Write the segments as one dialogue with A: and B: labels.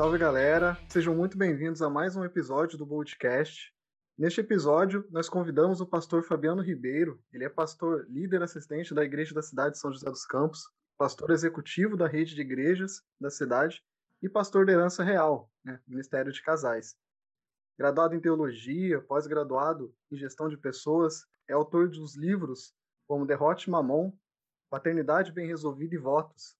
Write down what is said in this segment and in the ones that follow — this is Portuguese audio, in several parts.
A: salve galera! Sejam muito bem-vindos a mais um episódio do Boldcast. Neste episódio, nós convidamos o pastor Fabiano Ribeiro. Ele é pastor líder assistente da Igreja da Cidade de São José dos Campos, pastor executivo da rede de igrejas da cidade e pastor de herança real, né, Ministério de Casais. Graduado em teologia, pós-graduado em gestão de pessoas, é autor dos livros como Derrote Mamon, Paternidade Bem Resolvida e Votos,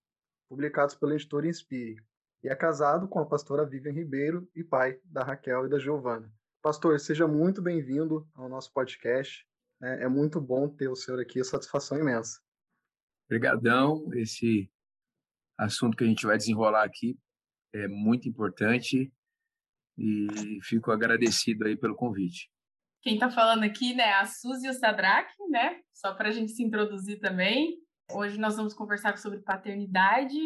A: publicados pela editora Inspire. E é casado com a pastora Vivian Ribeiro e pai da Raquel e da Giovana. Pastor, seja muito bem-vindo ao nosso podcast. É, é muito bom ter o senhor aqui, é satisfação imensa.
B: Obrigadão. Esse assunto que a gente vai desenrolar aqui é muito importante e fico agradecido aí pelo convite.
C: Quem está falando aqui, né, é a Suzy e o Sadraque, né? Só para a gente se introduzir também. Hoje nós vamos conversar sobre paternidade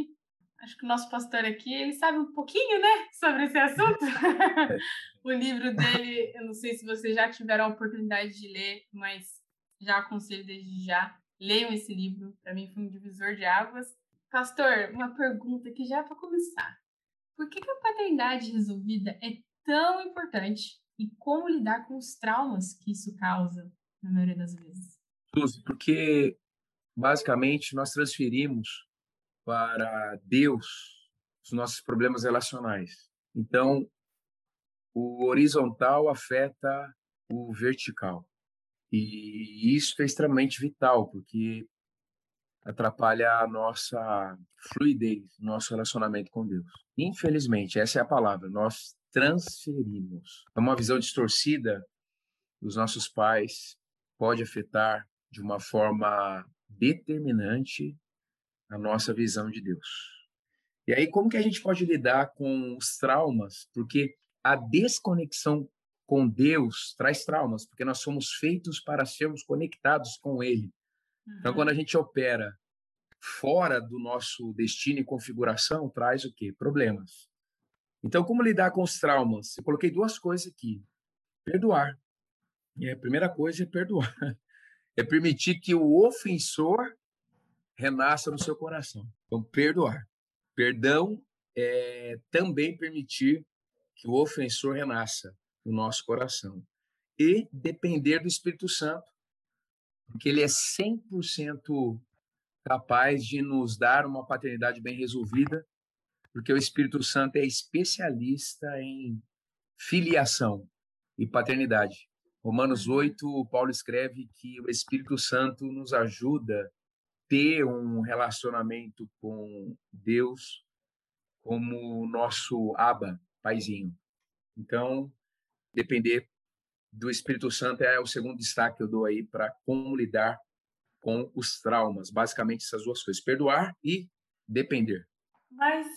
C: acho que o nosso pastor aqui, ele sabe um pouquinho, né, sobre esse assunto. o livro dele, eu não sei se vocês já tiveram a oportunidade de ler, mas já aconselho desde já, leiam esse livro, para mim foi um divisor de águas. Pastor, uma pergunta que já é para começar. Por que, que a paternidade resolvida é tão importante e como lidar com os traumas que isso causa, na maioria das vezes?
B: Porque basicamente nós transferimos para Deus os nossos problemas relacionais. Então, o horizontal afeta o vertical. E isso é extremamente vital, porque atrapalha a nossa fluidez, nosso relacionamento com Deus. Infelizmente, essa é a palavra, nós transferimos. É uma visão distorcida dos nossos pais, pode afetar de uma forma determinante a nossa visão de Deus. E aí, como que a gente pode lidar com os traumas? Porque a desconexão com Deus traz traumas, porque nós somos feitos para sermos conectados com Ele. Então, uhum. Então, quando a gente opera fora do nosso destino e configuração, traz o quê? Problemas. Então, como lidar com os traumas? Eu coloquei duas coisas aqui. Perdoar. E a primeira coisa é perdoar. É permitir que o ofensor renasça no seu coração. Então, perdoar. Perdão é também permitir que o ofensor renasça no nosso coração. E depender do Espírito Santo, porque ele é 100% capaz de nos dar uma paternidade bem resolvida, porque o Espírito Santo é especialista em filiação e paternidade. Romanos 8, Paulo escreve que o Espírito Santo nos ajuda ter um relacionamento com Deus como nosso aba, paizinho. Então, depender do Espírito Santo é o segundo destaque que eu dou aí para como lidar com os traumas. Basicamente, essas duas coisas: perdoar e depender.
C: Mas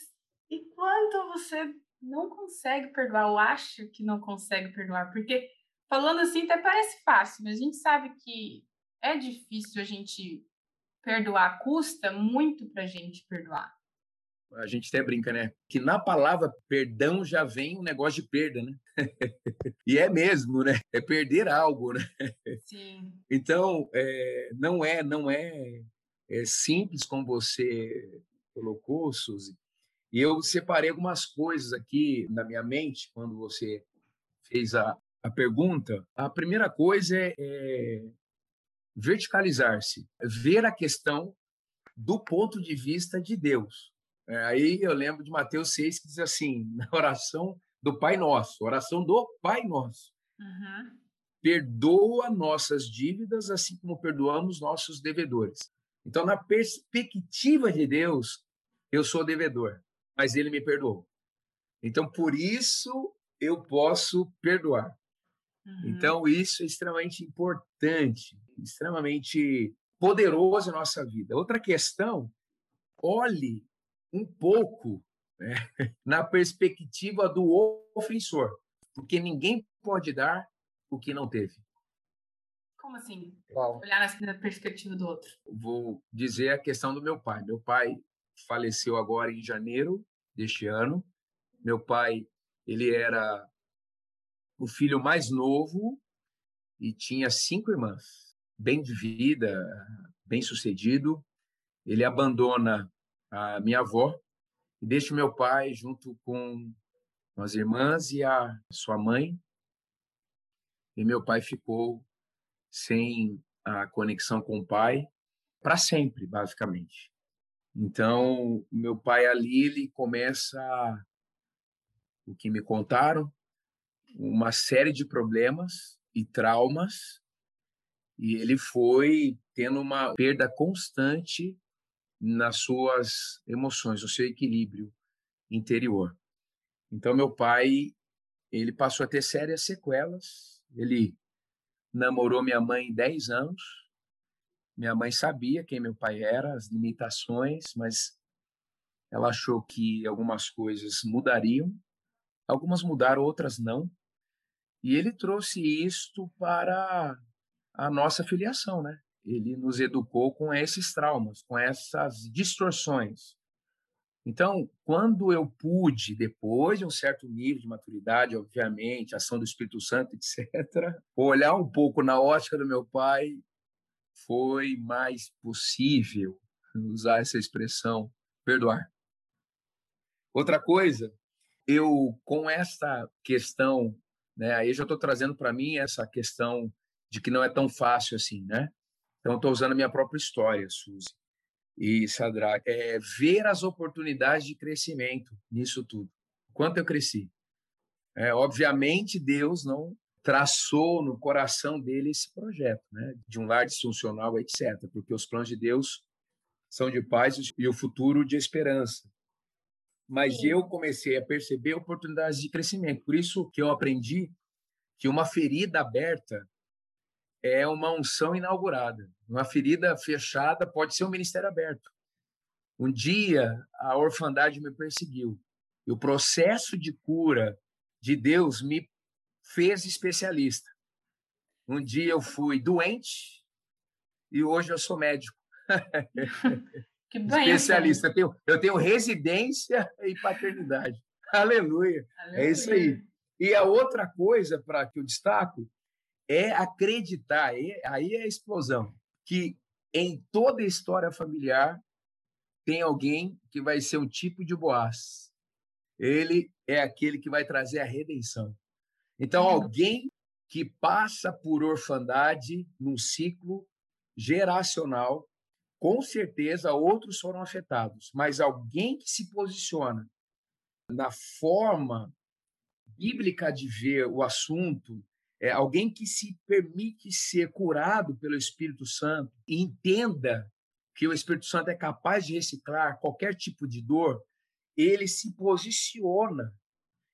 C: e quando você não consegue perdoar ou acha que não consegue perdoar? Porque falando assim até parece fácil, mas a gente sabe que é difícil a gente perdoar custa muito para a gente perdoar.
B: A gente até brinca, né? Que na palavra perdão já vem um negócio de perda, né? e é mesmo, né? É perder algo, né?
C: Sim.
B: Então, é, não é, não é, é simples como você colocou, Suzy. E eu separei algumas coisas aqui na minha mente quando você fez a, a pergunta. A primeira coisa é, é verticalizar-se, ver a questão do ponto de vista de Deus. É, aí eu lembro de Mateus 6, que diz assim, na oração do Pai Nosso, oração do Pai Nosso. Uhum. Perdoa nossas dívidas, assim como perdoamos nossos devedores. Então, na perspectiva de Deus, eu sou devedor, mas Ele me perdoou. Então, por isso, eu posso perdoar. Uhum. Então, isso é extremamente importante, extremamente poderoso na nossa vida. Outra questão, olhe um pouco né, na perspectiva do ofensor, porque ninguém pode dar o que não teve.
C: Como assim? Uau. Olhar na perspectiva do outro.
B: Vou dizer a questão do meu pai. Meu pai faleceu agora em janeiro deste ano. Meu pai, ele era o filho mais novo e tinha cinco irmãs, bem de vida, bem sucedido. Ele abandona a minha avó e deixa meu pai junto com as irmãs e a sua mãe. E meu pai ficou sem a conexão com o pai para sempre, basicamente. Então, meu pai ali ele começa o que me contaram, uma série de problemas e traumas, e ele foi tendo uma perda constante nas suas emoções, no seu equilíbrio interior. Então, meu pai, ele passou a ter sérias sequelas. Ele namorou minha mãe 10 anos. Minha mãe sabia quem meu pai era, as limitações, mas ela achou que algumas coisas mudariam. Algumas mudaram, outras não. E ele trouxe isto para a nossa filiação, né? Ele nos educou com esses traumas, com essas distorções. Então, quando eu pude, depois de um certo nível de maturidade, obviamente, ação do Espírito Santo, etc., olhar um pouco na ótica do meu pai, foi mais possível usar essa expressão, perdoar. Outra coisa, eu com essa questão, né, aí já estou trazendo para mim essa questão de que não é tão fácil assim, né? Então, estou usando a minha própria história, Suzy e Sadraque, é ver as oportunidades de crescimento nisso tudo. Quanto eu cresci. É, obviamente, Deus não traçou no coração dele esse projeto, né? de um lar disfuncional, etc., porque os planos de Deus são de paz e o futuro de esperança. Mas Sim. eu comecei a perceber oportunidades de crescimento. Por isso que eu aprendi que uma ferida aberta é uma unção inaugurada. Uma ferida fechada pode ser um ministério aberto. Um dia a orfandade me perseguiu. E o processo de cura de Deus me fez especialista. Um dia eu fui doente e hoje eu sou médico.
C: Que bem,
B: especialista. Eu tenho, eu tenho residência e paternidade. Aleluia. Aleluia. É isso aí. E a outra coisa para que eu destaco é acreditar, aí é a explosão, que em toda a história familiar tem alguém que vai ser um tipo de Boaz. Ele é aquele que vai trazer a redenção. Então, alguém que passa por orfandade num ciclo geracional, com certeza outros foram afetados, mas alguém que se posiciona na forma bíblica de ver o assunto é alguém que se permite ser curado pelo Espírito Santo e entenda que o Espírito Santo é capaz de reciclar qualquer tipo de dor, ele se posiciona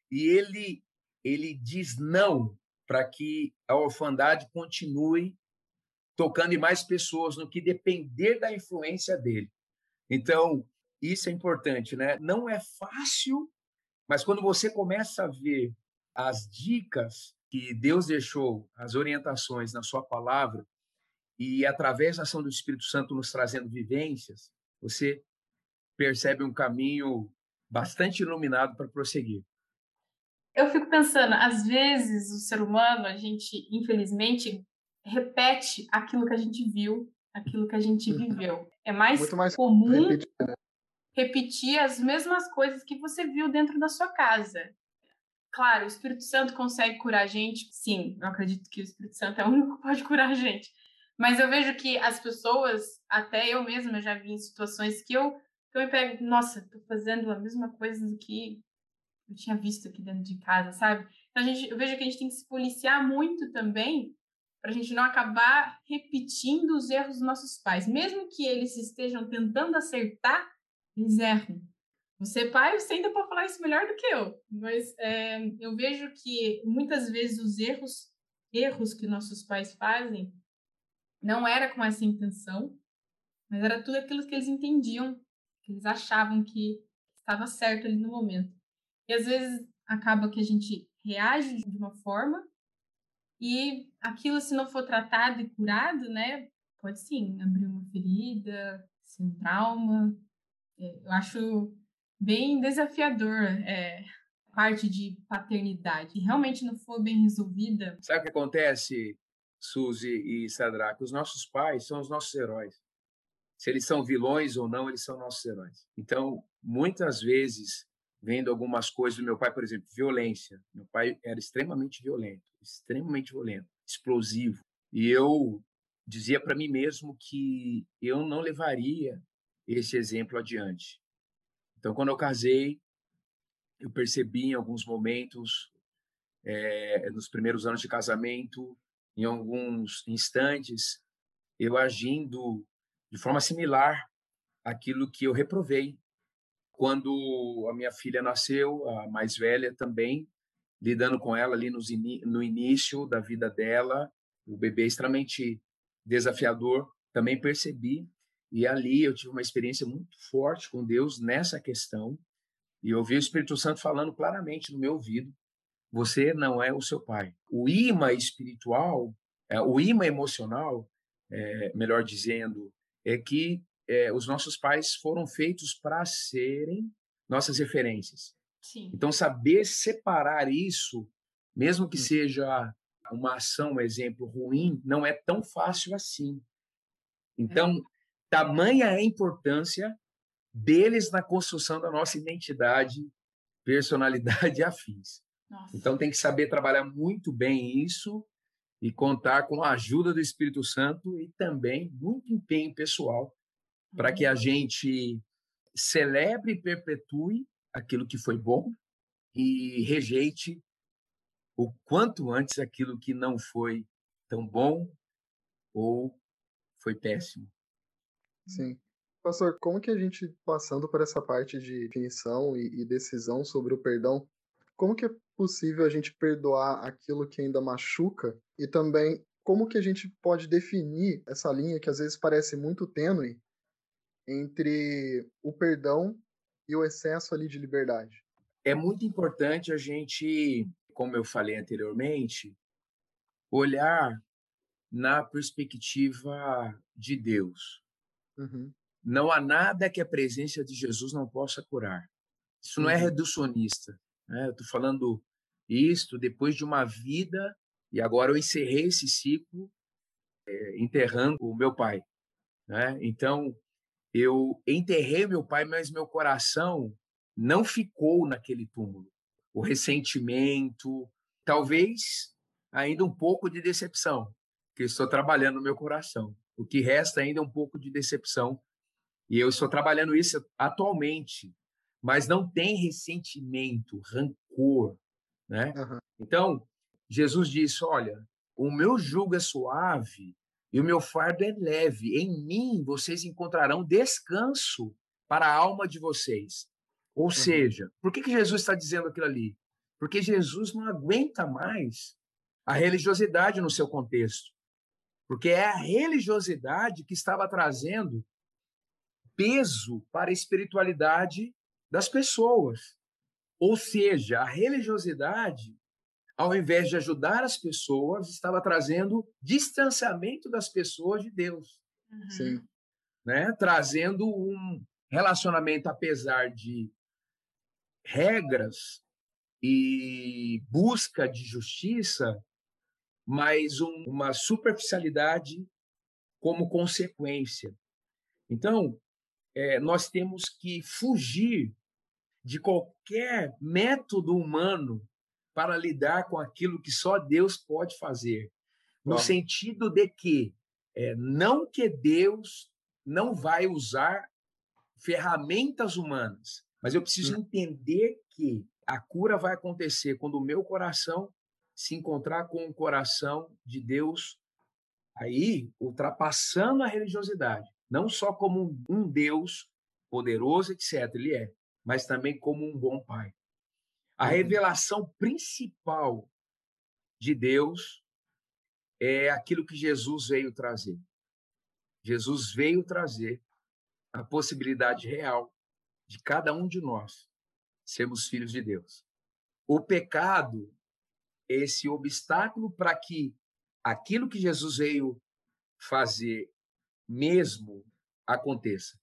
B: e ele ele diz não para que a orfandade continue tocando em mais pessoas no que depender da influência dele. Então, isso é importante, né? Não é fácil, mas quando você começa a ver as dicas que Deus deixou as orientações na sua palavra e através da ação do Espírito Santo nos trazendo vivências, você percebe um caminho bastante iluminado para prosseguir.
C: Eu fico pensando, às vezes o ser humano, a gente, infelizmente, repete aquilo que a gente viu, aquilo que a gente uhum. viveu. É mais, mais comum repetir, né? repetir as mesmas coisas que você viu dentro da sua casa. Claro, o Espírito Santo consegue curar a gente. Sim, eu acredito que o Espírito Santo é o único que pode curar a gente. Mas eu vejo que as pessoas, até eu mesma já vi em situações que eu, que eu me pego, nossa, tô fazendo a mesma coisa do que eu tinha visto aqui dentro de casa, sabe? Então a gente, eu vejo que a gente tem que se policiar muito também para a gente não acabar repetindo os erros dos nossos pais. Mesmo que eles estejam tentando acertar, eles erram. Você, pai, você ainda pode falar isso melhor do que eu, mas é, eu vejo que muitas vezes os erros, erros que nossos pais fazem não era com essa intenção, mas era tudo aquilo que eles entendiam, que eles achavam que estava certo ali no momento. E às vezes acaba que a gente reage de uma forma e aquilo, se não for tratado e curado, né, pode sim abrir uma ferida, ser um trauma. É, eu acho bem desafiador é, parte de paternidade. E realmente não for bem resolvida.
B: Sabe o que acontece, Suzy e Sadraque? Os nossos pais são os nossos heróis. Se eles são vilões ou não, eles são nossos heróis. Então, muitas vezes, vendo algumas coisas do meu pai, por exemplo, violência. Meu pai era extremamente violento, extremamente violento, explosivo. E eu dizia para mim mesmo que eu não levaria esse exemplo adiante. Então, quando eu casei, eu percebi em alguns momentos, é, nos primeiros anos de casamento, em alguns instantes, eu agindo de forma similar àquilo que eu reprovei quando a minha filha nasceu, a mais velha também, lidando com ela ali no início da vida dela, o bebê extremamente desafiador, também percebi e ali eu tive uma experiência muito forte com Deus nessa questão e eu ouvi o Espírito Santo falando claramente no meu ouvido: você não é o seu pai. O imã espiritual, é, o imã emocional, é, melhor dizendo, é que é, os nossos pais foram feitos para serem nossas referências.
C: Sim.
B: Então, saber separar isso, mesmo que hum. seja uma ação, um exemplo ruim, não é tão fácil assim. Então, é. tamanha é a importância deles na construção da nossa identidade, personalidade e afins.
C: Nossa.
B: Então, tem que saber trabalhar muito bem isso e contar com a ajuda do Espírito Santo e também muito empenho pessoal para que a uhum. gente celebre e perpetue aquilo que foi bom e rejeite o quanto antes aquilo que não foi tão bom ou foi péssimo.
A: Sim. Pastor, como que a gente, passando por essa parte de definição e, e decisão sobre o perdão, como que é possível a gente perdoar aquilo que ainda machuca e também como que a gente pode definir essa linha que às vezes parece muito tênue entre o perdão e o excesso ali de liberdade?
B: É muito importante a gente, como eu falei anteriormente, olhar na perspectiva de Deus.
A: Uhum.
B: Não há nada que a presença de Jesus não possa curar. Isso não é uhum. reducionista. Né? Eu estou falando isto depois de uma vida e agora eu encerrei esse ciclo é, enterrando o meu pai. Né? Então, eu enterrei meu pai, mas meu coração não ficou naquele túmulo. O ressentimento, talvez ainda um pouco de decepção, que estou trabalhando no meu coração. O que resta ainda é um pouco de decepção. E eu estou trabalhando isso atualmente, mas não tem ressentimento, rancor, né?
A: Uhum.
B: Então, Jesus disse: "Olha, o meu jugo é suave e o meu fardo é leve. Em mim vocês encontrarão descanso para a alma de vocês. Ou uhum. seja, por que, que Jesus está dizendo aquilo ali? Porque Jesus não aguenta mais a religiosidade no seu contexto. Porque é a religiosidade que estava trazendo peso para a espiritualidade das pessoas. Ou seja, a religiosidade ao invés de ajudar as pessoas, estava trazendo distanciamento das pessoas de Deus.
A: Uhum. Sim.
B: Né? Trazendo um relacionamento, apesar de regras e busca de justiça, mas um, uma superficialidade como consequência. Então, é, nós temos que fugir de qualquer método humano para lidar com aquilo que só Deus pode fazer. No sentido de que, é, não que Deus não vai usar ferramentas humanas, mas eu preciso hum. entender que a cura vai acontecer quando o meu coração se encontrar com o coração de Deus, aí ultrapassando a religiosidade, não só como um Deus poderoso, etc. Ele é, mas também como um bom pai. A uhum. revelação principal de Deus é aquilo que Jesus veio trazer. Jesus veio trazer a possibilidade real de cada um de nós sermos filhos de Deus. O pecado é esse obstáculo para que aquilo que Jesus veio fazer mesmo aconteça.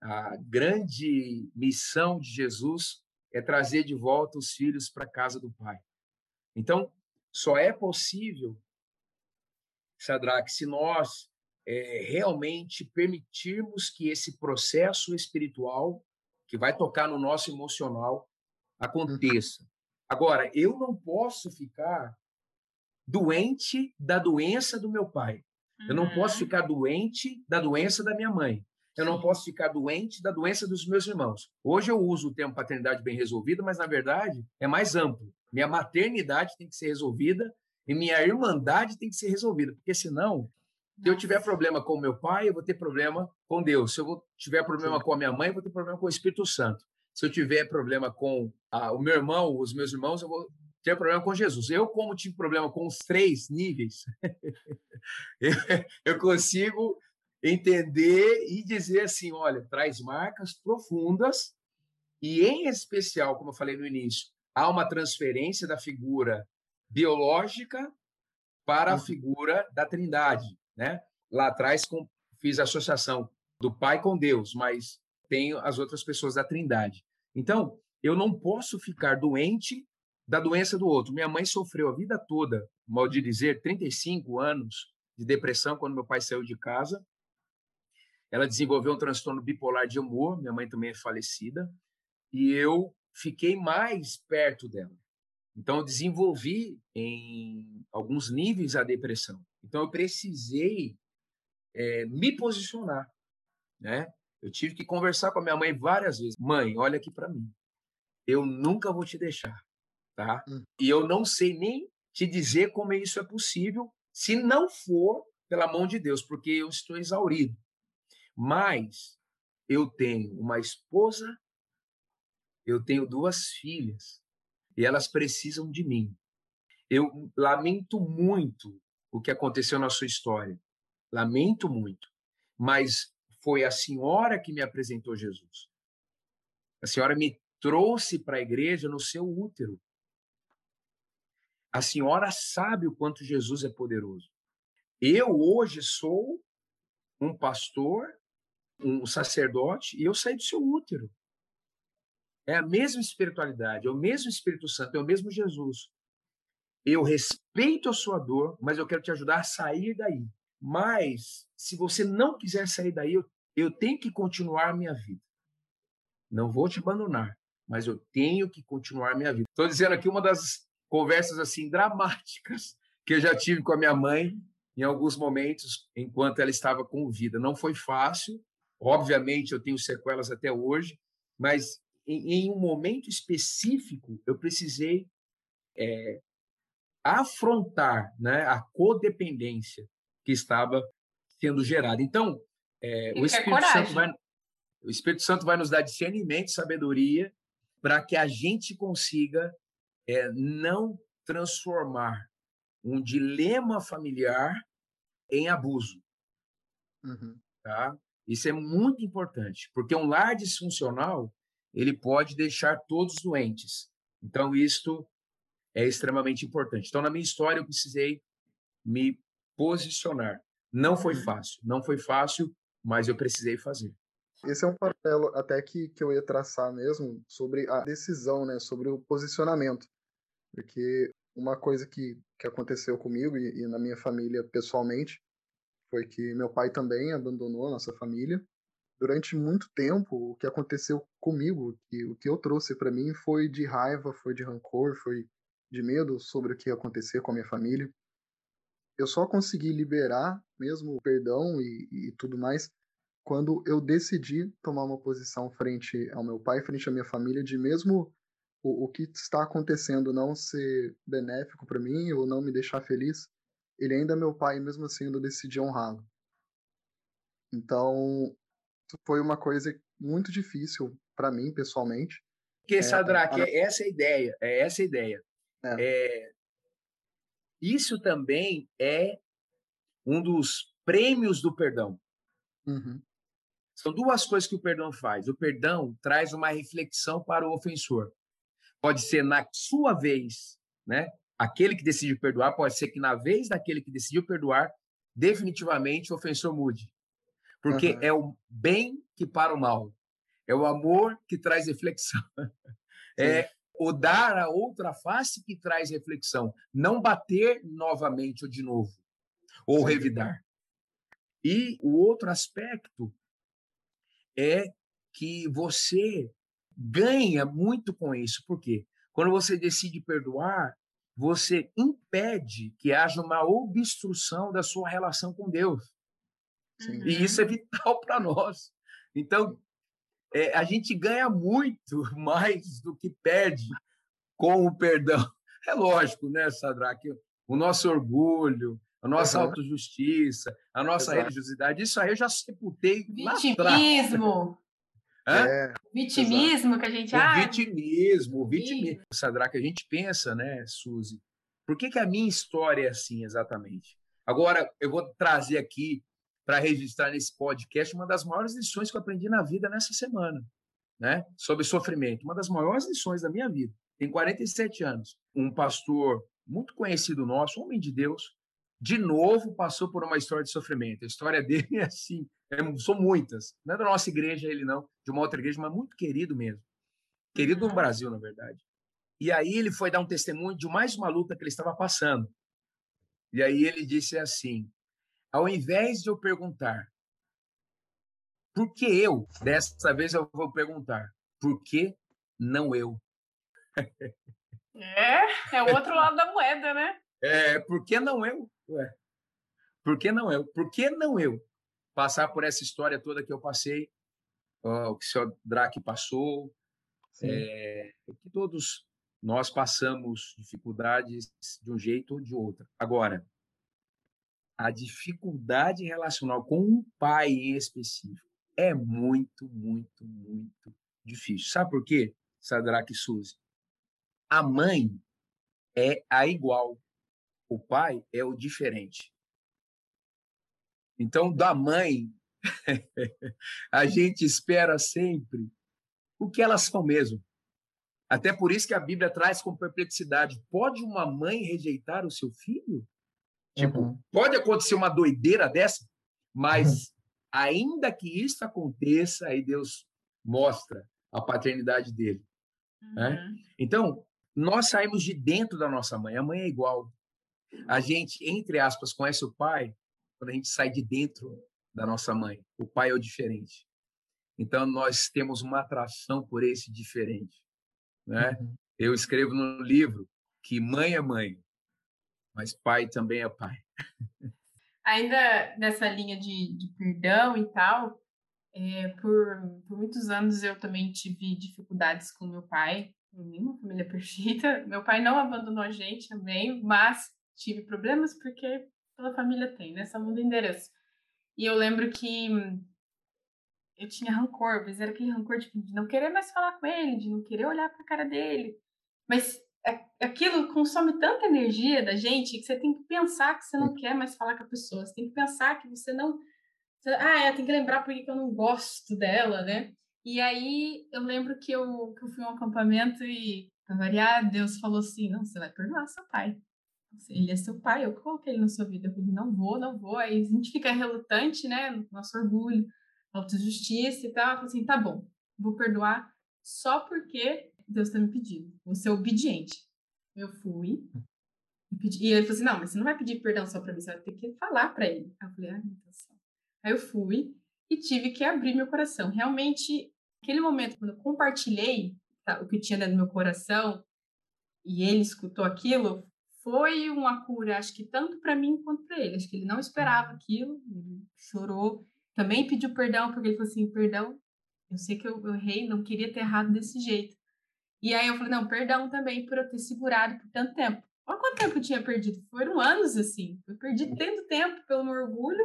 B: A grande missão de Jesus é trazer de volta os filhos para a casa do Pai. Então, só é possível, Sadraque, se nós é, realmente permitirmos que esse processo espiritual, que vai tocar no nosso emocional, aconteça. Agora, eu não posso ficar doente da doença do meu pai. Eu não posso
C: Uhum.
B: ficar doente da doença da minha mãe. Eu não posso ficar doente da doença dos meus irmãos. Hoje eu uso o termo paternidade bem resolvida, mas na verdade é mais amplo. Minha maternidade tem que ser resolvida e minha irmandade tem que ser resolvida, porque senão, se eu tiver problema com meu pai, eu vou ter problema com Deus. Se eu tiver problema
A: Sim.
B: com a minha mãe, eu vou ter problema com o Espírito Santo. Se eu tiver problema com ah, o meu irmão, os meus irmãos, eu vou ter problema com Jesus. Eu, como tive problema com os três níveis, eu, eu consigo entender e dizer assim, olha, traz marcas profundas e, em especial, como eu falei no início, há uma transferência da figura biológica para a
A: Uhum.
B: figura da Trindade, né? Lá atrás com, fiz a associação do Pai com Deus, mas tenho as outras pessoas da Trindade. Então, eu não posso ficar doente da doença do outro. Minha mãe sofreu a vida toda, mal de dizer, 35 anos de depressão quando meu pai saiu de casa. Ela desenvolveu um transtorno bipolar de humor, minha mãe também é falecida, e eu fiquei mais perto dela. Então, eu desenvolvi em alguns níveis a depressão. Então, eu precisei é, me posicionar, né? Eu tive que conversar com a minha mãe várias vezes. Mãe, olha aqui para mim. Eu nunca vou te deixar, tá?
A: Hum.
B: E eu não sei nem te dizer como isso é possível, se não for pela mão de Deus, porque eu estou exaurido. Mas eu tenho uma esposa, eu tenho duas filhas e elas precisam de mim. Eu lamento muito o que aconteceu na sua história. Lamento muito. Mas foi a senhora que me apresentou Jesus. A senhora me trouxe para a igreja no seu útero. A senhora sabe o quanto Jesus é poderoso. Eu hoje sou um pastor, um sacerdote, e eu saí do seu útero. É a mesma espiritualidade, é o mesmo Espírito Santo, é o mesmo Jesus. Eu respeito a sua dor, mas eu quero te ajudar a sair daí. Mas, se você não quiser sair daí, eu, eu tenho que continuar a minha vida. Não vou te abandonar, mas eu tenho que continuar a minha vida. Estou dizendo aqui uma das conversas assim dramáticas que eu já tive com a minha mãe em alguns momentos enquanto ela estava com vida. Não foi fácil, obviamente eu tenho sequelas até hoje, mas em, em um momento específico eu precisei é, afrontar né, a codependência que estava sendo gerada. Então, é, o, Espírito Santo vai, o Espírito Santo vai nos dar discernimento, sabedoria, para que a gente consiga é, não transformar um dilema familiar em abuso.
A: Uhum.
B: Tá? Isso é muito importante, porque um lar disfuncional ele pode deixar todos doentes. Então, isto é extremamente importante. Então, na minha história, eu precisei me posicionar. Não foi fácil, não foi fácil, mas eu precisei fazer.
A: Esse é um paralelo até que, que eu ia traçar mesmo sobre a decisão, né, sobre o posicionamento. Porque uma coisa que, que aconteceu comigo e, e na minha família pessoalmente foi que meu pai também abandonou a nossa família. Durante muito tempo, o que aconteceu comigo, que, o que eu trouxe para mim foi de raiva, foi de rancor, foi de medo sobre o que ia acontecer com a minha família. Eu só consegui liberar mesmo o perdão e, e tudo mais quando eu decidi tomar uma posição frente ao meu pai, frente à minha família, de mesmo o, o que está acontecendo não ser benéfico para mim ou não me deixar feliz, ele ainda é meu pai, e mesmo assim eu decidi honrá-lo. Então, foi uma coisa muito difícil para mim, pessoalmente.
B: Porque, é, Sadraque, é essa a ideia, é essa a ideia.
A: É.
B: É, isso também é um dos prêmios do perdão.
A: Uhum.
B: São duas coisas que o perdão faz. O perdão traz uma reflexão para o ofensor. Pode ser na sua vez, né? Aquele que decidiu perdoar, pode ser que na vez daquele que decidiu perdoar, definitivamente o ofensor mude. Porque uhum. é o bem que para o mal. É o amor que traz reflexão. É o dar a outra face que traz reflexão. Não bater novamente ou de novo. Ou Sim. revidar. E o outro aspecto é que você ganha muito com isso. Por quê? Quando você decide perdoar, você impede que haja uma obstrução da sua relação com Deus. Uhum. E isso é vital para nós. Então, é, a gente ganha muito mais do que perde com o perdão. É lógico, né, Sadraque? O nosso orgulho, a nossa uhum. autojustiça, a nossa Exato. religiosidade, isso aí eu já sepultei
C: Vitimismo. É, vitimismo que a gente...
B: O ah, vitimismo, o vitimismo. Sadraque, a gente pensa, né, Suzy, por que, que a minha história é assim exatamente? Agora, eu vou trazer aqui para registrar nesse podcast uma das maiores lições que eu aprendi na vida nessa semana, né? Sobre sofrimento. Uma das maiores lições da minha vida. Tem 47 anos. Um pastor muito conhecido nosso, homem de Deus, de novo passou por uma história de sofrimento. A história dele é assim, é, são muitas. Não é da nossa igreja ele não, de uma outra igreja, mas muito querido mesmo. Querido no Brasil, na verdade. E aí ele foi dar um testemunho de mais uma luta que ele estava passando. E aí ele disse assim: ao invés de eu perguntar por que eu, dessa vez eu vou perguntar por que não eu?
C: É, é o outro lado da moeda, né?
B: É, por que não eu? Ué, por que não eu? Por que não eu? Passar por essa história toda que eu passei, ó, o que o senhor Drake passou, é, que todos nós passamos dificuldades de um jeito ou de outro. Agora, a dificuldade relacional com um pai em específico é muito, muito, muito difícil. Sabe por quê, Sadraque e Suzy? A mãe é a igual, o pai é o diferente. Então, da mãe, a gente espera sempre o que elas são mesmo. Até por isso que a Bíblia traz com perplexidade: pode uma mãe rejeitar o seu filho? Tipo, uhum. pode acontecer uma doideira dessa, mas uhum. ainda que isso aconteça, aí Deus mostra a paternidade dele. Né? Uhum. Né? Então, nós saímos de dentro da nossa mãe. A mãe é igual. A gente, entre aspas, conhece o pai quando a gente sai de dentro da nossa mãe. O pai é o diferente. Então, nós temos uma atração por esse diferente. Né? Uhum. Eu escrevo no livro que mãe é mãe, mas pai também é pai.
C: Ainda nessa linha de, de perdão e tal, é, por, por muitos anos eu também tive dificuldades com meu pai, nenhuma família perfeita. Meu pai não abandonou a gente também, mas tive problemas porque toda família tem, né? Só muda endereço. E eu lembro que eu tinha rancor, mas era aquele rancor tipo, de não querer mais falar com ele, de não querer olhar para a cara dele. Mas aquilo consome tanta energia da gente que você tem que pensar que você não quer mais falar com a pessoa, você tem que pensar que você não. Ah, é, tem que lembrar porque eu não gosto dela, né? E aí eu lembro que eu, que eu fui a um acampamento e, para variar, Deus falou assim: não, você vai perdoar seu pai. Ele é seu pai, eu coloquei ele na sua vida. Eu falei: não vou, não vou. Aí a gente fica relutante, né? Nosso orgulho autojustiça e tal. Eu assim, tá bom, vou perdoar só porque Deus está me pedindo. Vou ser obediente. Eu fui e, pedi, e ele falou assim, não, mas você não vai pedir perdão só para mim, você vai ter que falar para ele. Aí eu falei, Deus Aí eu fui e tive que abrir meu coração. Realmente, aquele momento, quando eu compartilhei tá, o que tinha dentro do meu coração e ele escutou aquilo, foi uma cura, acho que tanto para mim quanto para ele. Acho que ele não esperava aquilo, ele chorou também pediu perdão, porque ele falou assim: perdão, eu sei que eu, eu errei, não queria ter errado desse jeito. E aí eu falei: não, perdão também por eu ter segurado por tanto tempo. Olha quanto tempo eu tinha perdido. Foram anos assim. Eu perdi tanto tempo pelo meu orgulho,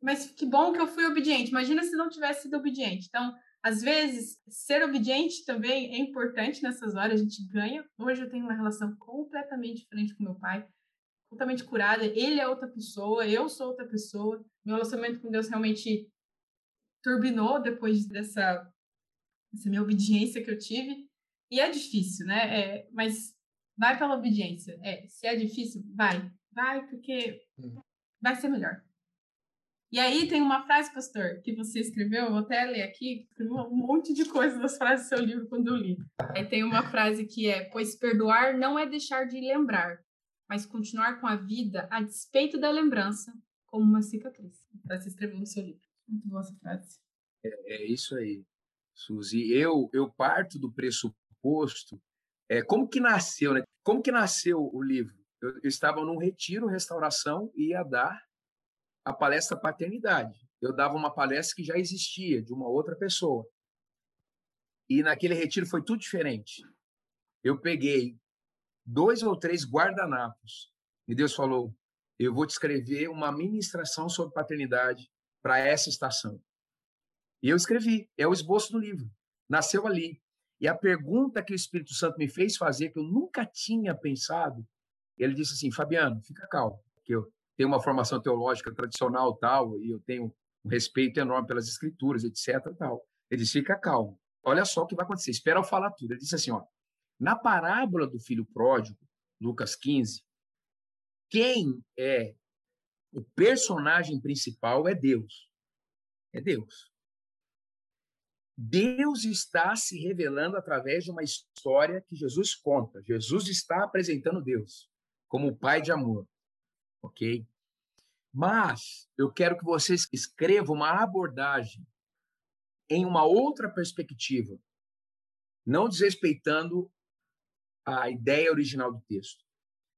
C: mas que bom que eu fui obediente. Imagina se não tivesse sido obediente. Então, às vezes, ser obediente também é importante nessas horas, a gente ganha. Hoje eu tenho uma relação completamente diferente com meu pai totalmente curada. Ele é outra pessoa, eu sou outra pessoa. Meu relacionamento com Deus realmente turbinou depois dessa, dessa minha obediência que eu tive. E é difícil, né? É, mas vai pela obediência. É, se é difícil, vai. Vai, porque hum. vai ser melhor. E aí tem uma frase, pastor, que você escreveu, eu vou até ler aqui, escreveu um monte de coisas das frases do seu livro quando eu li. Aí tem uma frase que é: Pois perdoar não é deixar de lembrar, mas continuar com a vida a despeito da lembrança, como uma cicatriz. Você escreveu no seu livro. Muito boa essa frase.
B: É, é isso aí. Suzy, eu, eu parto do pressuposto, é, como que nasceu, né? Como que nasceu o livro? Eu, eu estava num retiro, restauração, e ia dar a palestra paternidade. Eu dava uma palestra que já existia, de uma outra pessoa. E naquele retiro foi tudo diferente. Eu peguei dois ou três guardanapos e Deus falou: Eu vou te escrever uma ministração sobre paternidade para essa estação. E eu escrevi, é o esboço do livro. Nasceu ali. E a pergunta que o Espírito Santo me fez fazer, que eu nunca tinha pensado, ele disse assim: Fabiano, fica calmo, que eu tenho uma formação teológica tradicional tal, e eu tenho um respeito enorme pelas escrituras, etc. Tal. Ele fica calmo. Olha só o que vai acontecer. Espera eu falar tudo. Ele disse assim: ó, na parábola do filho pródigo, Lucas 15, quem é o personagem principal é Deus. É Deus. Deus está se revelando através de uma história que Jesus conta. Jesus está apresentando Deus como o pai de amor. Ok? Mas eu quero que vocês escrevam uma abordagem em uma outra perspectiva, não desrespeitando a ideia original do texto.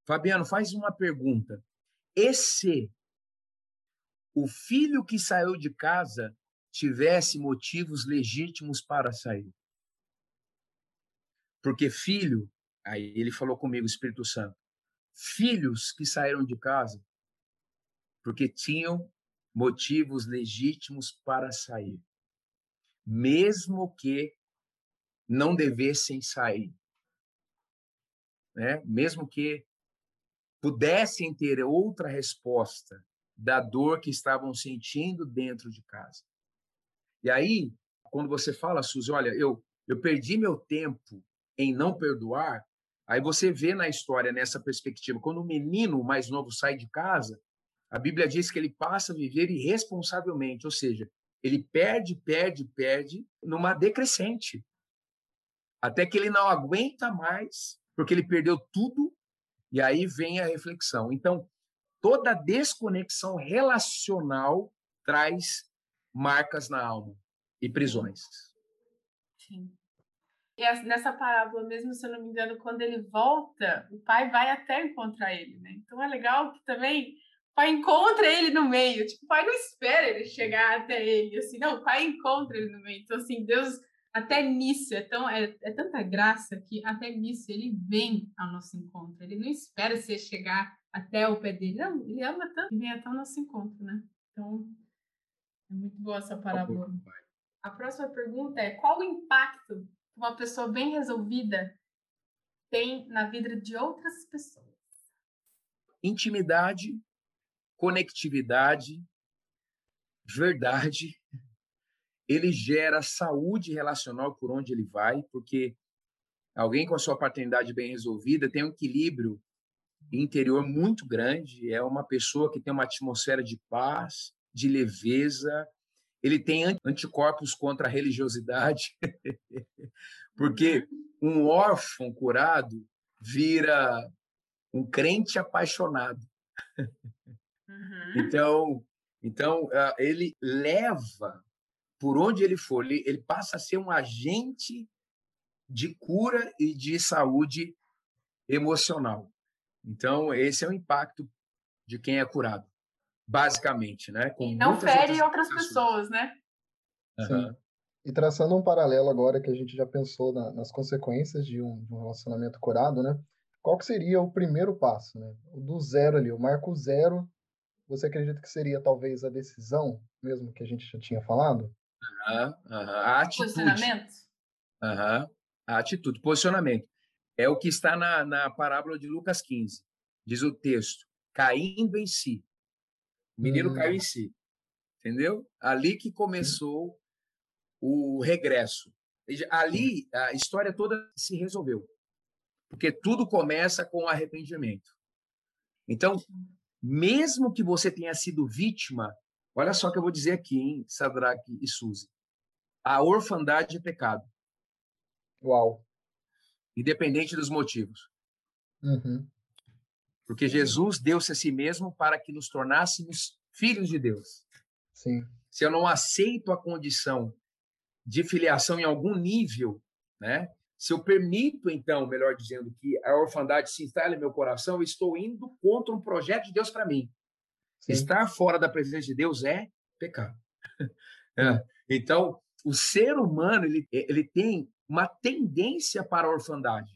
B: Fabiano, faz uma pergunta. E se o filho que saiu de casa tivesse motivos legítimos para sair? Porque filho, aí ele falou comigo, Espírito Santo, filhos que saíram de casa porque tinham motivos legítimos para sair, mesmo que não devessem sair né? mesmo que pudessem ter outra resposta da dor que estavam sentindo dentro de casa. E aí, quando você fala, Suzy, olha, eu, eu perdi meu tempo em não perdoar, aí você vê na história, nessa perspectiva, quando o menino mais novo sai de casa, a Bíblia diz que ele passa a viver irresponsavelmente, ou seja, ele perde, perde, perde numa decrescente. Até que ele não aguenta mais porque ele perdeu tudo, e aí vem a reflexão. Então, toda desconexão relacional traz marcas na alma e prisões.
C: Sim. E nessa parábola, mesmo se eu não me engano, quando ele volta, o pai vai até encontrar ele, né? Então é legal que também o pai encontra ele no meio. Tipo, o pai não espera ele chegar até ele, assim, não, o pai encontra ele no meio. Então, assim, Deus até nisso, é, tão, é, é, tanta graça que até nisso ele vem ao nosso encontro. Ele não espera você chegar até o pé dele. Não, ele ama tanto que vem até o nosso encontro, né? Então, é muito boa essa parábola. A próxima pergunta é: qual o impacto que uma pessoa bem resolvida tem na vida de outras pessoas?
B: Intimidade, conectividade, verdade ele gera saúde relacional por onde ele vai, porque alguém com a sua paternidade bem resolvida tem um equilíbrio interior muito grande, é uma pessoa que tem uma atmosfera de paz, de leveza, ele tem anticorpos contra a religiosidade, porque um órfão curado vira um crente apaixonado. Uhum. Então, então ah, ele leva por onde ele for, ele, ele passa a ser um agente de cura e de saúde emocional. Então, esse é o impacto de quem é curado, basicamente, né?
C: Com e não fere outras, outras pessoas, né?
A: Sim. E traçando um paralelo agora que a gente já pensou na, nas consequências de um, de um, relacionamento curado, né? Qual que seria o primeiro passo, né? O do zero ali, o marco zero, você acredita que seria talvez a decisão, mesmo que a gente já tinha falado?
B: Uhum, uhum. A atitude. Posicionamento? Uhum. A atitude, posicionamento. É o que está na, na parábola de Lucas 15. Diz o texto, caindo em si. O menino hum. caiu em si. Entendeu? Ali que começou o regresso. Ali a história toda se resolveu. Porque tudo começa com arrependimento. Então, mesmo que você tenha sido vítima Olha só o que eu vou dizer aqui, hein, Sadraque e Suzy. A orfandade é pecado.
A: Uau.
B: Independente dos motivos.
A: Uhum.
B: Porque Jesus deu-se a si mesmo para que nos tornássemos filhos de Deus.
A: Sim.
B: Se eu não aceito a condição de filiação em algum nível, né? Se eu permito, então, melhor dizendo, que a orfandade se instale no meu coração, eu estou indo contra um projeto de Deus para mim. Sim. Estar fora da presença de Deus é pecado. é. Então, o ser humano ele, ele tem uma tendência para a orfandade.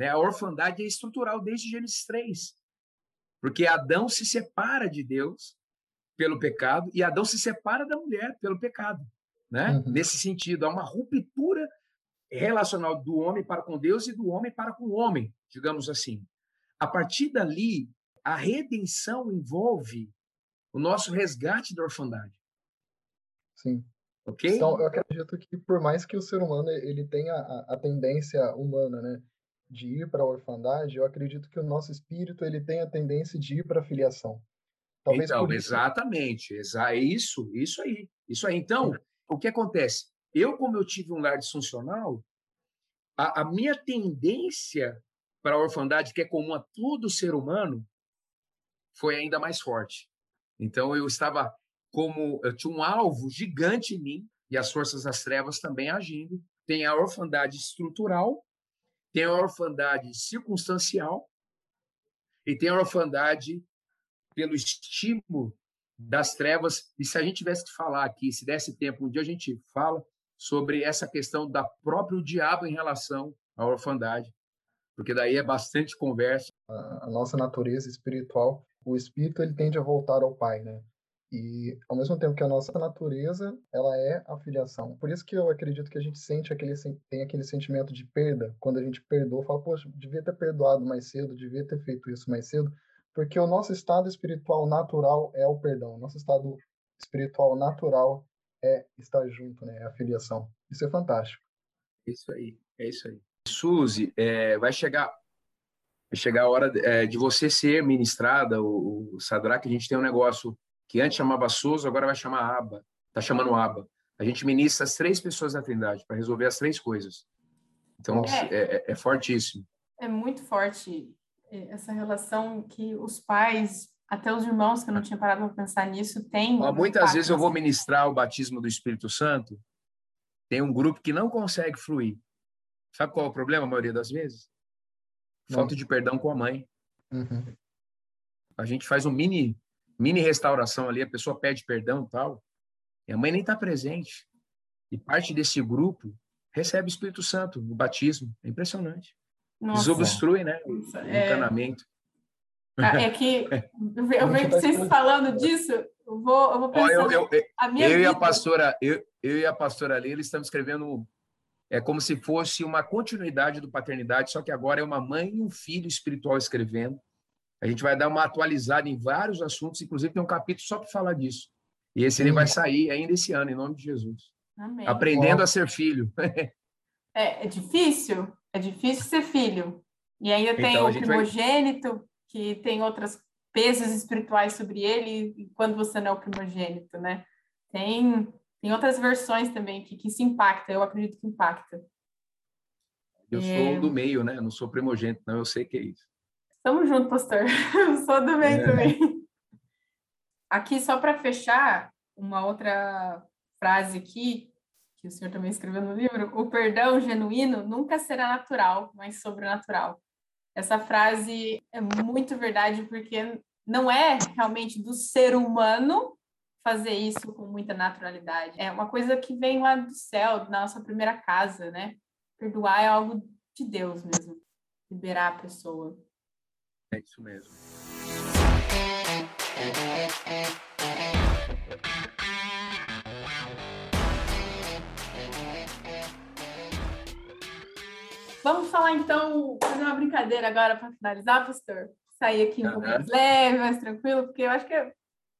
B: Né? A orfandade é estrutural desde Gênesis 3. Porque Adão se separa de Deus pelo pecado e Adão se separa da mulher pelo pecado. Né? Uhum. Nesse sentido, há uma ruptura relacional do homem para com Deus e do homem para com o homem, digamos assim. A partir dali, a redenção envolve o nosso resgate da orfandade.
A: Sim. Ok? Então, eu acredito que por mais que o ser humano ele tenha a, a tendência humana, né, de ir para a orfandade, eu acredito que o nosso espírito ele tem a tendência de ir para a filiação.
B: Talvez então, exatamente, exa isso, isso aí, isso aí. Então, o que acontece? Eu, como eu tive um lar disfuncional, a, a minha tendência para a orfandade, que é comum a todo ser humano, foi ainda mais forte. Então, eu estava como eu tinha um alvo gigante em mim e as forças das trevas também agindo. Tem a orfandade estrutural, tem a orfandade circunstancial e tem a orfandade pelo estímulo das trevas. E se a gente tivesse que falar aqui, se desse tempo, um dia a gente fala sobre essa questão da próprio diabo em relação à orfandade, porque daí é bastante conversa.
A: A, nossa natureza espiritual, o espírito ele tende a voltar ao Pai, né? E ao mesmo tempo que a nossa natureza, ela é a filiação. Por isso que eu acredito que a gente sente aquele tem aquele sentimento de perda quando a gente perdoa, fala, poxa, devia ter perdoado mais cedo, devia ter feito isso mais cedo, porque o nosso estado espiritual natural é o perdão. O nosso estado espiritual natural é estar junto, né? É a filiação. Isso é fantástico.
B: Isso aí, é isso aí. Suzy, é, vai chegar vai chegar a hora de, é, de você ser ministrada, o, o Sadraque, a gente tem um negócio que antes chamava Souza, agora vai chamar Aba, está chamando Aba. A gente ministra as três pessoas da Trindade para resolver as três coisas. Então, é, é, é, é fortíssimo.
C: É muito forte essa relação que os pais, até os irmãos, que eu não tinha parado para pensar nisso, têm.
B: muitas vezes eu vou ministrar o batismo do Espírito Santo, tem um grupo que não consegue fluir. Sabe qual é o problema, a maioria das vezes? Falta de perdão com a mãe. Uhum. A gente faz um mini mini restauração ali, a pessoa pede perdão e tal, e a mãe nem está presente. E parte desse grupo recebe o Espírito Santo no batismo. É impressionante. Nossa. Desobstrui, né? O é... encanamento.
C: Ah, é que eu vejo vocês falando disso, eu vou, eu vou pensar.
B: Eu, eu, eu, a minha eu e a pastora, eu, eu e a pastora ali, eles estamos escrevendo é como se fosse uma continuidade do paternidade, só que agora é uma mãe e um filho espiritual escrevendo. A gente vai dar uma atualizada em vários assuntos, inclusive tem um capítulo só para falar disso. E esse ele vai sair ainda esse ano, em nome de Jesus. Amém. Aprendendo a ser filho.
C: é, é difícil, é difícil ser filho. E ainda tem então, o primogênito, vai... que tem outros pesos espirituais sobre ele, quando você não é o primogênito, né? Tem, tem outras versões também que, que se impacta, eu acredito que impacta.
B: Eu é... sou do meio, né? Eu não sou primogênito, não, eu sei que é isso.
C: Tamo junto, pastor. Sou do bem é. também. Aqui, só para fechar, uma outra frase aqui, que o senhor também escreveu no livro: o perdão genuíno nunca será natural, mas sobrenatural. Essa frase é muito verdade, porque não é realmente do ser humano fazer isso com muita naturalidade. É uma coisa que vem lá do céu, da nossa primeira casa, né? Perdoar é algo de Deus mesmo, liberar a pessoa.
B: É isso mesmo.
C: Vamos falar então, fazer uma brincadeira agora para finalizar, pastor? Sair aqui um uhum. pouco mais leve, mais tranquilo, porque eu acho que o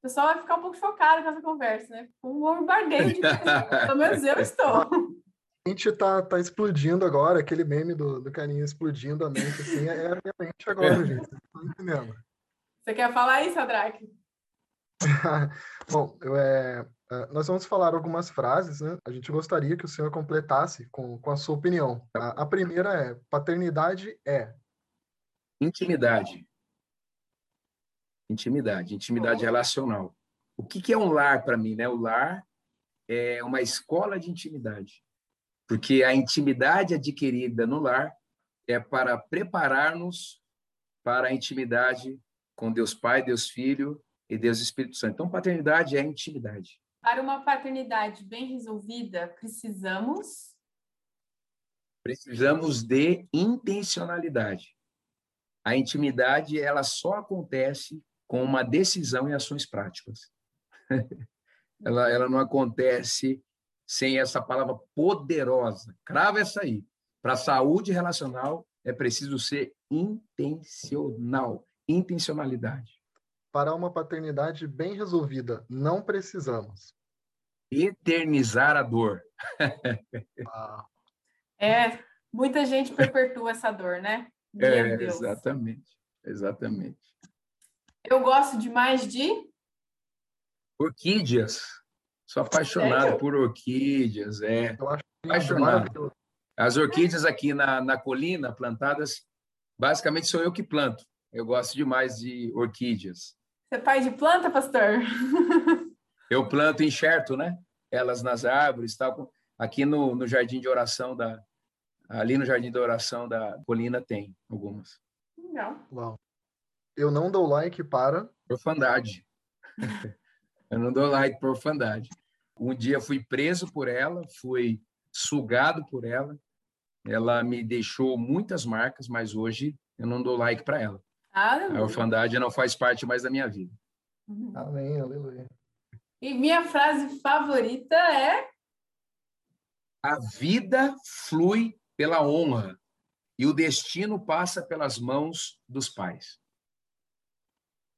C: pessoal vai ficar um pouco chocado com essa conversa, né? Um homem bardente, pelo menos eu estou
A: a gente tá, tá explodindo agora, aquele meme do, do carinha explodindo a mente, assim, é a minha mente agora, é. gente. Vocês estão entendendo?
C: Você quer falar isso, Sadraque?
A: Bom, eu, é, é, nós vamos falar algumas frases, né? A gente gostaria que o senhor completasse com, com a sua opinião. A, a primeira é: paternidade é.
B: Intimidade. Intimidade, intimidade relacional. O que, que é um lar para mim, né? O lar é uma escola de intimidade, porque a intimidade adquirida no lar é para preparar-nos para a intimidade com Deus Pai, Deus Filho e Deus Espírito Santo. Então, paternidade é intimidade.
C: Para uma paternidade bem resolvida, precisamos
B: precisamos de intencionalidade. A intimidade ela só acontece com uma decisão e ações práticas. ela, ela não acontece sem essa palavra poderosa. Crava essa aí. Para a saúde relacional é preciso ser intencional, intencionalidade.
A: Para uma paternidade bem resolvida, não precisamos
B: eternizar a dor.
C: ah. É, muita gente perpetua essa dor, né?
B: Meu é, Deus. exatamente, exatamente.
C: Eu gosto demais de
B: orquídeas. Sou apaixonado Sério? por orquídeas, é. Eu acho apaixonado. As orquídeas aqui na, na colina, plantadas, basicamente sou eu que planto. Eu gosto demais de orquídeas.
C: Você é pai de planta, pastor?
B: Eu planto enxerto, né? Elas nas árvores, tal. Aqui no, no jardim de oração da, Ali no Jardim da Oração da Colina tem algumas.
C: Legal.
A: Uau. Eu não dou like para.
B: Orfandade. Eu não dou like por orfandade. Um dia fui preso por ela, fui sugado por ela. Ela me deixou muitas marcas, mas hoje eu não dou like para ela. Aleluia. A orfandade não faz parte mais da minha vida.
A: Uhum. Amém, aleluia.
C: E minha frase favorita é:
B: A vida flui pela honra e o destino passa pelas mãos dos pais.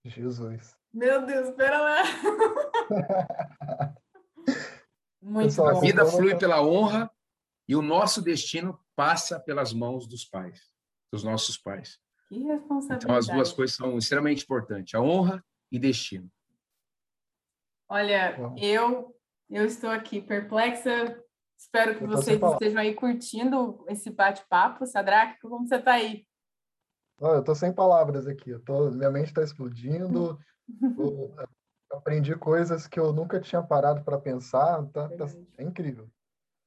A: Jesus.
C: Meu Deus, espera lá.
B: Muito. A vida flui pela honra e o nosso destino passa pelas mãos dos pais, dos nossos pais.
C: Que responsabilidade.
B: Então as duas coisas são extremamente importantes, a honra e destino.
C: Olha, eu eu estou aqui perplexa Espero que vocês estejam aí curtindo esse bate-papo. Sadraque, como você está aí?
A: eu estou sem palavras aqui. Eu tô, minha mente está explodindo. aprendi coisas que eu nunca tinha parado para pensar. Tá, tá, é incrível.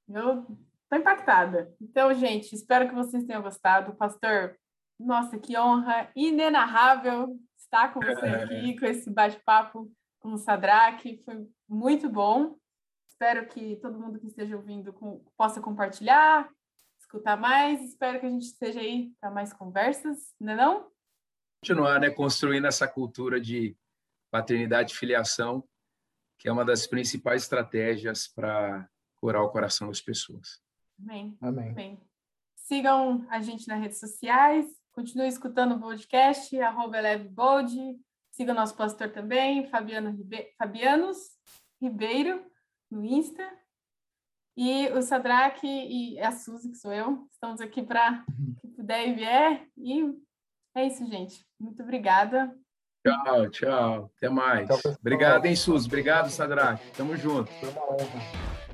C: Eu estou impactada. Então, gente, espero que vocês tenham gostado. Pastor, nossa, que honra inenarrável estar com você aqui, com esse bate-papo com o Sadraque. Foi muito bom. Espero que todo mundo que esteja ouvindo com, possa compartilhar, escutar mais. Espero que a gente esteja aí para mais conversas, não é não?
B: Continuar, né, construindo essa cultura de paternidade e filiação, que é uma das principais estratégias para curar o coração das pessoas.
C: Amém.
A: Amém. Amém.
C: Sigam a gente nas redes sociais, continue escutando o podcast, arroba EleveBold, siga o nosso pastor também, Fabiano Ribe... Fabianos Ribeiro, no Insta. E o Sadraque e a Suzy, que sou eu, estamos aqui para uhum. que puder e vier. E é isso, gente. Muito obrigada.
B: Tchau, tchau. Até mais. Tchau, Obrigado, hein, Suzy. Obrigado, Sadraque. Tamo junto. Foi uma honra.